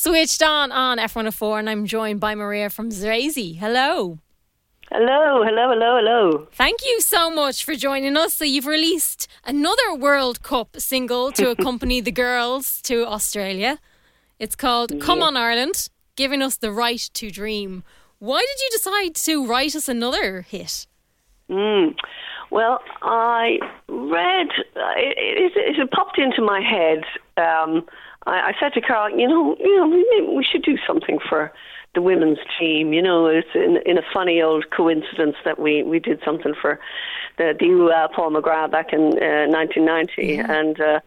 Switched on on F104, and I'm joined by Maria from Zrazy. Hello. Hello, hello, hello, hello. Thank you so much for joining us. So, you've released another World Cup single to accompany the girls to Australia. It's called Come On Ireland, giving us the right to dream. Why did you decide to write us another hit? Mm. Well, I read, it, it, it, popped into my head. Um, I, I said to Carol, you know, you know, we, we should do something for the women's team. You know, it's in, in a funny old coincidence that we, we did something for the, the uh, Paul McGrath back in uh, 1990. Yeah. And, uh,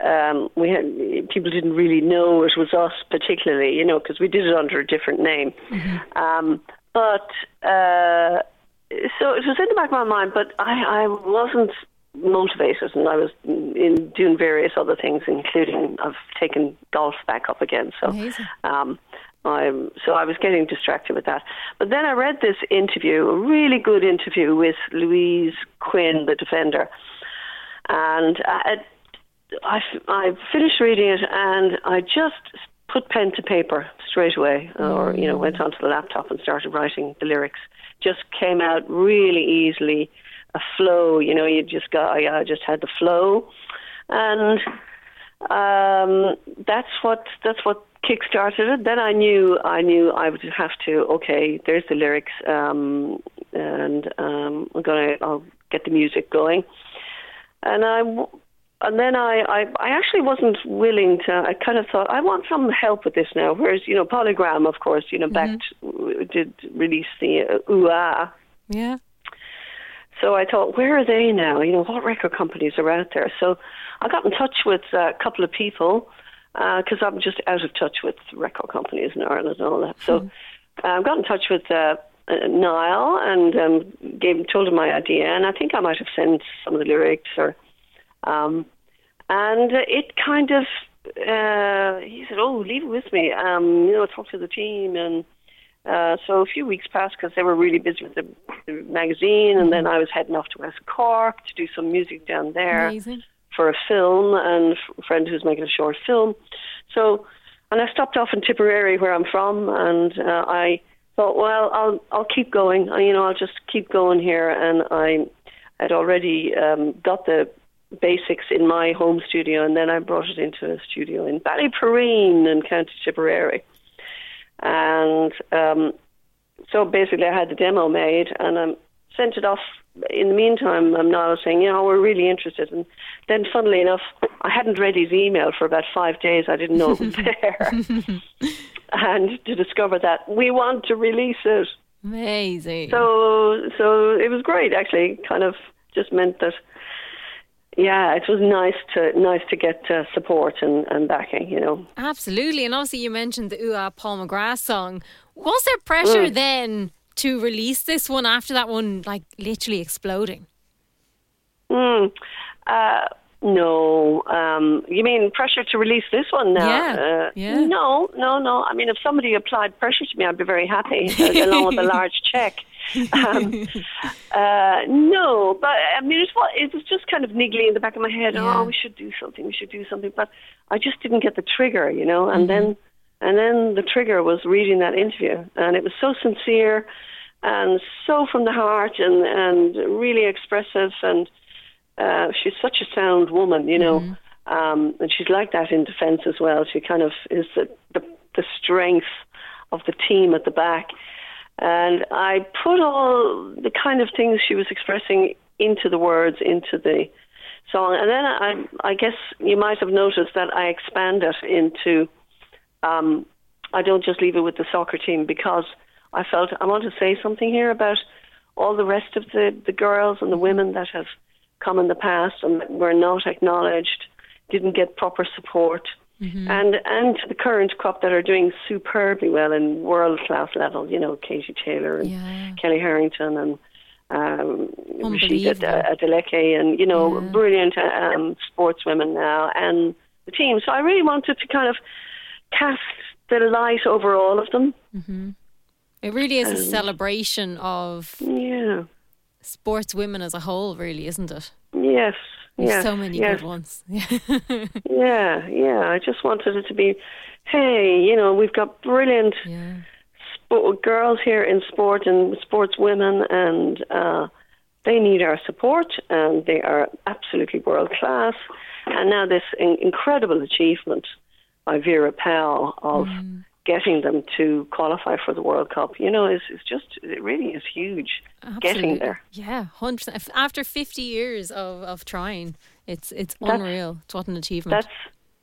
um, we had people didn't really know it was us particularly, you know, because we did it under a different name. Mm-hmm. Um, but uh, so it was in the back of my mind, but I, I wasn't motivated, and I was in doing various other things, including I've taken golf back up again. So, um, I'm, so I was getting distracted with that. But then I read this interview, a really good interview with Louise Quinn, the defender, and I, I, I finished reading it, and I just put pen to paper straight away, or you know, went onto the laptop and started writing the lyrics. Just came out really easily, a flow. You know, you just got. I, I just had the flow, and um, that's what that's what kick-started it. Then I knew I knew I would have to. Okay, there's the lyrics, um, and um, I'm gonna. I'll get the music going, and I and then I, I, I actually wasn't willing to. I kind of thought I want some help with this now. Whereas you know, Polygram, of course, you know, mm-hmm. back did release the uh, ooh Yeah. So I thought, where are they now? You know, what record companies are out there? So I got in touch with a couple of people because uh, I'm just out of touch with record companies in Ireland and all that. So mm. I got in touch with uh, uh, Niall and um, gave told him my idea, and I think I might have sent some of the lyrics or. Um, and it kind of, uh, he said, "Oh, leave it with me. Um, you know, talk to the team." And uh, so a few weeks passed because they were really busy with the, the magazine, and then I was heading off to West Cork to do some music down there Amazing. for a film, and a friend who's making a short film. So, and I stopped off in Tipperary, where I'm from, and uh, I thought, well, I'll I'll keep going. You know, I'll just keep going here, and I had already um, got the basics in my home studio, and then I brought it into a studio in Ballyporeen in County Tipperary. And um, so basically, I had the demo made, and I sent it off. In the meantime, I'm now saying, you know, we're really interested. And then, funnily enough, I hadn't read his email for about five days. I didn't know it was there. and to discover that we want to release it. Amazing. So, so it was great. Actually, kind of just meant that yeah, it was nice to nice to get uh, support and, and backing, you know. Absolutely, and obviously you mentioned the Ooh Paul McGrath song. Was there pressure mm. then to release this one after that one, like literally exploding? Mm. Uh, no, um, you mean pressure to release this one now? Yeah, uh, yeah. No, no, no. I mean, if somebody applied pressure to me, I'd be very happy, along with a large check um, uh, no, but I mean, it was, it was just kind of niggly in the back of my head. Yeah. Oh, we should do something. We should do something. But I just didn't get the trigger, you know. And mm-hmm. then, and then the trigger was reading that interview, and it was so sincere, and so from the heart, and and really expressive. And uh, she's such a sound woman, you know. Mm-hmm. Um, and she's like that in defence as well. She kind of is the, the the strength of the team at the back. And I put all the kind of things she was expressing into the words, into the song. And then I, I guess you might have noticed that I expand it into, um, I don't just leave it with the soccer team because I felt I want to say something here about all the rest of the, the girls and the women that have come in the past and were not acknowledged, didn't get proper support. Mm-hmm. And and the current crop that are doing superbly well in world class level, you know, Katie Taylor and yeah. Kellie Harrington and um, Rhasidat Adeleke and you know yeah. brilliant um, sportswomen now and the team. So I really wanted to kind of cast the light over all of them. Mm-hmm. It really is um, a celebration of yeah sports women as a whole, really, isn't it? Yes, yeah, so many good ones. yeah, yeah. I just wanted it to be hey, you know, we've got brilliant Yeah. sport, girls here in sport and sports women, and uh, they need our support, and they are absolutely world class. And now this in- incredible achievement by Vera Pauw of getting them to qualify for the World Cup, you know, is, is just, it really is huge getting there. Yeah, hundred percent. After fifty years of, of trying, it's it's That's- unreal. It's what an achievement. That's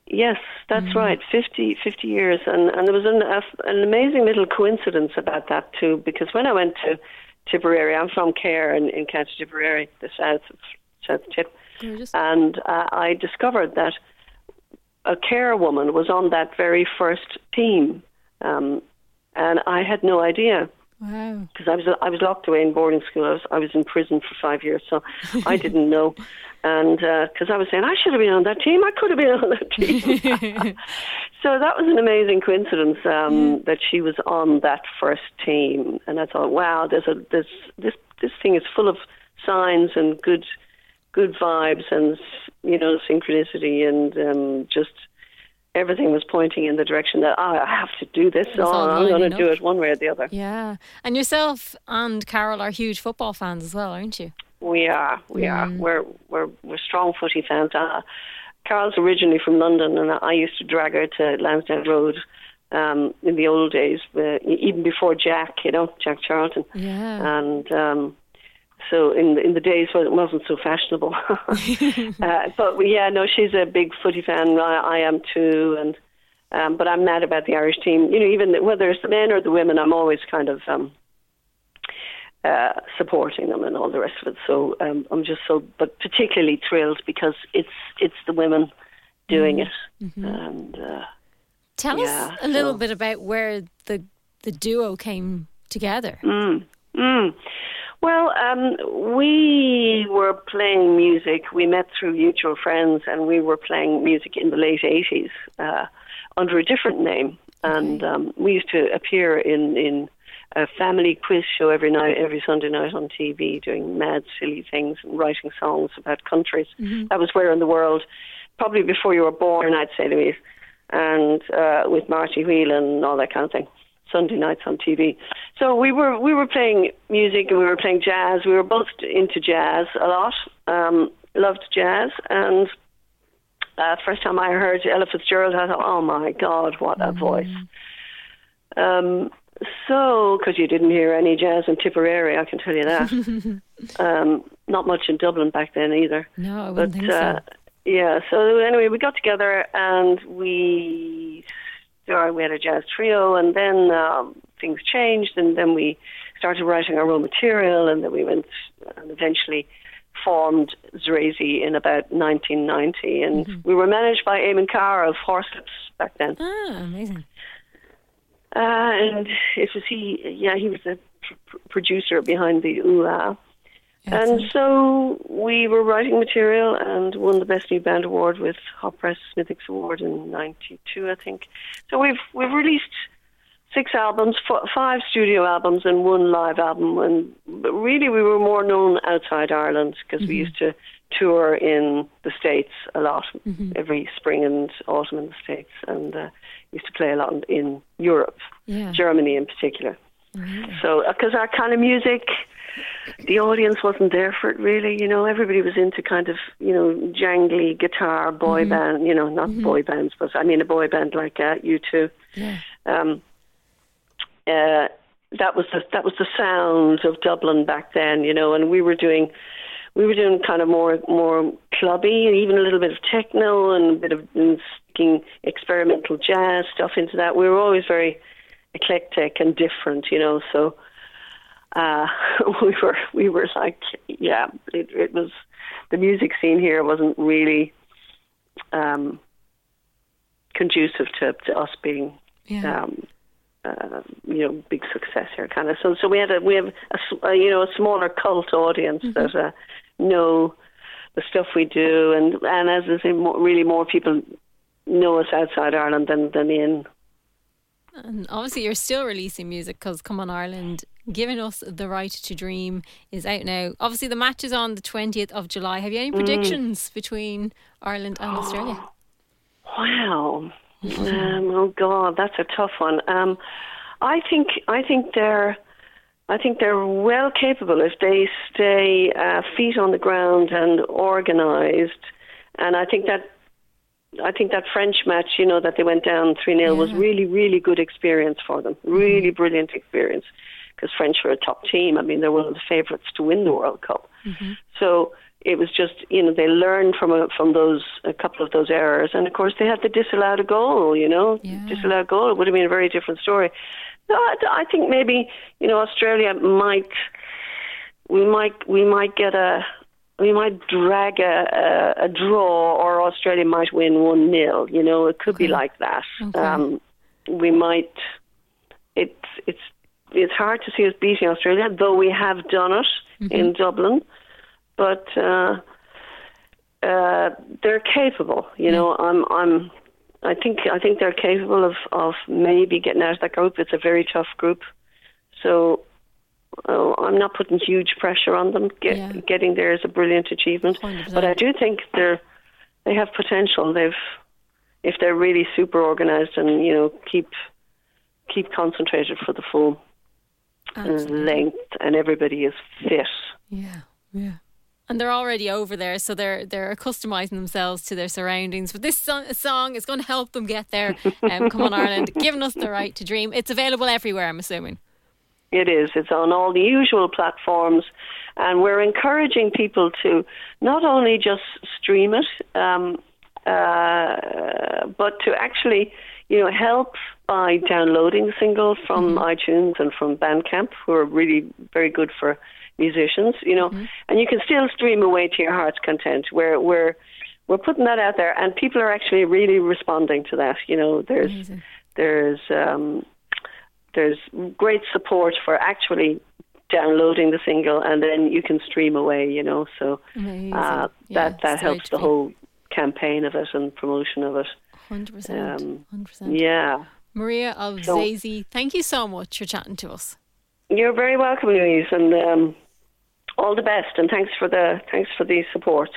yes, that's right. 50, 50 years, and and there was an a, an amazing little coincidence about that too. Because when I went to Tipperary, I'm from Cahir in, in County Tipperary, the south of South Tip, Gorgeous. and uh, I discovered that a Cahir woman was on that very first team, um, and I had no idea Wow. because I was I was locked away in boarding school. I was I was in prison for five years, so I didn't know. And because I was saying I should have been on that team, I could have been on that team. so that was an amazing coincidence um, that she was on that first team, and I thought, wow, there's a there's this this thing is full of signs and good good vibes and you know synchronicity and um, just everything was pointing in the direction that oh, I have to do this. I'm going to do it one way or the other. Yeah. And yourself and Carol are huge football fans as well, aren't you? We are, we are. We're we're we're strong footy fans. Uh, Carol's originally from London, and I used to drag her to Lansdowne Road um, in the old days, uh, even before Jack, you know, Jack Charlton, Yeah. and um, so in the, in the days when it wasn't so fashionable. uh, but yeah, no, she's a big footy fan. I, I am too, and um, but I'm mad about the Irish team. You know, even whether it's the men or the women, I'm always kind of. Um, uh, supporting them and all the rest of it. So um, I'm just so, but particularly thrilled because it's it's the women doing it, and uh, Tell yeah, us a little bit about where the the duo came together. Mm. Well, um, we were playing music. We met through mutual friends, and we were playing music in the late '80s uh, under a different name. And um, we used to appear in in a family quiz show every night, every Sunday night on TV, doing mad, silly things and writing songs about countries. That was where in the world, probably before you were born, I'd say, Louise, and uh, with Marty Whelan and all that kind of thing. Sunday nights on TV. So we were we were playing music and we were playing jazz. We were both into jazz a lot. Um, loved jazz and uh, first time I heard Ella Fitzgerald, I thought, oh my God, what a voice. Um, so, because you didn't hear any jazz in Tipperary, I can tell you that. um, not much in Dublin back then either. No, I wouldn't think uh, so. yeah, so anyway, we got together and we started, we had a jazz trio, and then um, things changed, and then we started writing our own material, and then we went and eventually formed Zrazy in about 1990, and Mm-hmm. we were managed by Eamon Carr of Horslips back then. Ah, amazing. Uh, and it was he, yeah, he was the pr- pr- producer behind the Ooh And so we were writing material and won the Best New Band Award with Hot Press Smithwicks Award in '92, I think. So we've we've released six albums, f- five studio albums, and one live album. And but really, we were more known outside Ireland because we used to tour in the states a lot every spring and autumn in the states, and uh, used to play a lot in, in Europe, Yeah. Germany in particular. So, because our kind of music, the audience wasn't there for it really. You know, everybody was into kind of you know jangly guitar boy band. You know, not boy bands, but I mean a boy band like uh, U2. Yeah. Um, uh, that was the that was the sound of Dublin back then. You know, and we were doing. We were doing kind of more more clubby and even a little bit of techno and a bit of mm, sticking experimental jazz stuff into that. We were always very eclectic and different, you know. So uh, we were we were like, yeah, it, it was the music scene here wasn't really um, conducive to, to us being, Yeah. um, uh, you know, big success here, kind of. So so we had a we have a, a, you know a smaller cult audience that uh, know the stuff we do, and and as I say, more, really more people know us outside Ireland than than in. And obviously, you're still releasing music because Come on Ireland, giving us the right to dream, is out now. Obviously, the match is on the 20th of July. Have you any predictions between Ireland and Australia? Wow. Um, oh God, that's a tough one. Um, I think I think they're I think they're well capable if they stay uh, feet on the ground and organised. And I think that I think that French match, you know, that they went down three 0 was really really good experience for them. Really mm-hmm. brilliant experience because French were a top team. I mean, they're one of the favourites to win the World Cup. Mm-hmm. So it was just you know they learned from a, from those a couple of those errors, and of course they had to disallow a goal. You know, yeah. disallow a goal it would have been a very different story. No, I, I think maybe you know Australia might we might we might get a we might drag a, a, a draw, or Australia might win one 0 You know, it could okay. be like that. Okay. Um, we might. It's it's it's hard to see us beating Australia, though we have done it mm-hmm. in Dublin but uh, uh, they're capable. You know, I'm I'm I think I think they're capable of of maybe getting out of that group. It's a very tough group, so oh, I'm not putting huge pressure on them. Get, yeah. Getting there is a brilliant achievement, 100%. but I do think they're they have potential. They've if they're really super organized and you know keep keep concentrated for the full Absolutely. length, and everybody is fit. Yeah, yeah and they're already over there, so they're they're customizing themselves to their surroundings. But this song is going to help them get there. Um, come on, Ireland, giving us the right to dream. It's available everywhere. I'm assuming. It is. It's on all the usual platforms, and we're encouraging people to not only just stream it, um, uh, but to actually, you know, help by downloading the single from mm-hmm. iTunes and from Bandcamp, who are really very good for musicians, you know, mm-hmm. and you can still stream away to your heart's content. We're we're we're putting that out there, and people are actually really responding to that. You know, there's Amazing. there's um, there's great support for actually downloading the single, and then you can stream away. You know, so uh, yeah, that that helps the whole campaign of it and promotion of it. Hundred percent. Um, Hundred percent. Yeah. Maria of so, Zrazy, thank you so much for chatting to us. You're very welcome, Louise, and um, all the best. And thanks for the thanks for the support.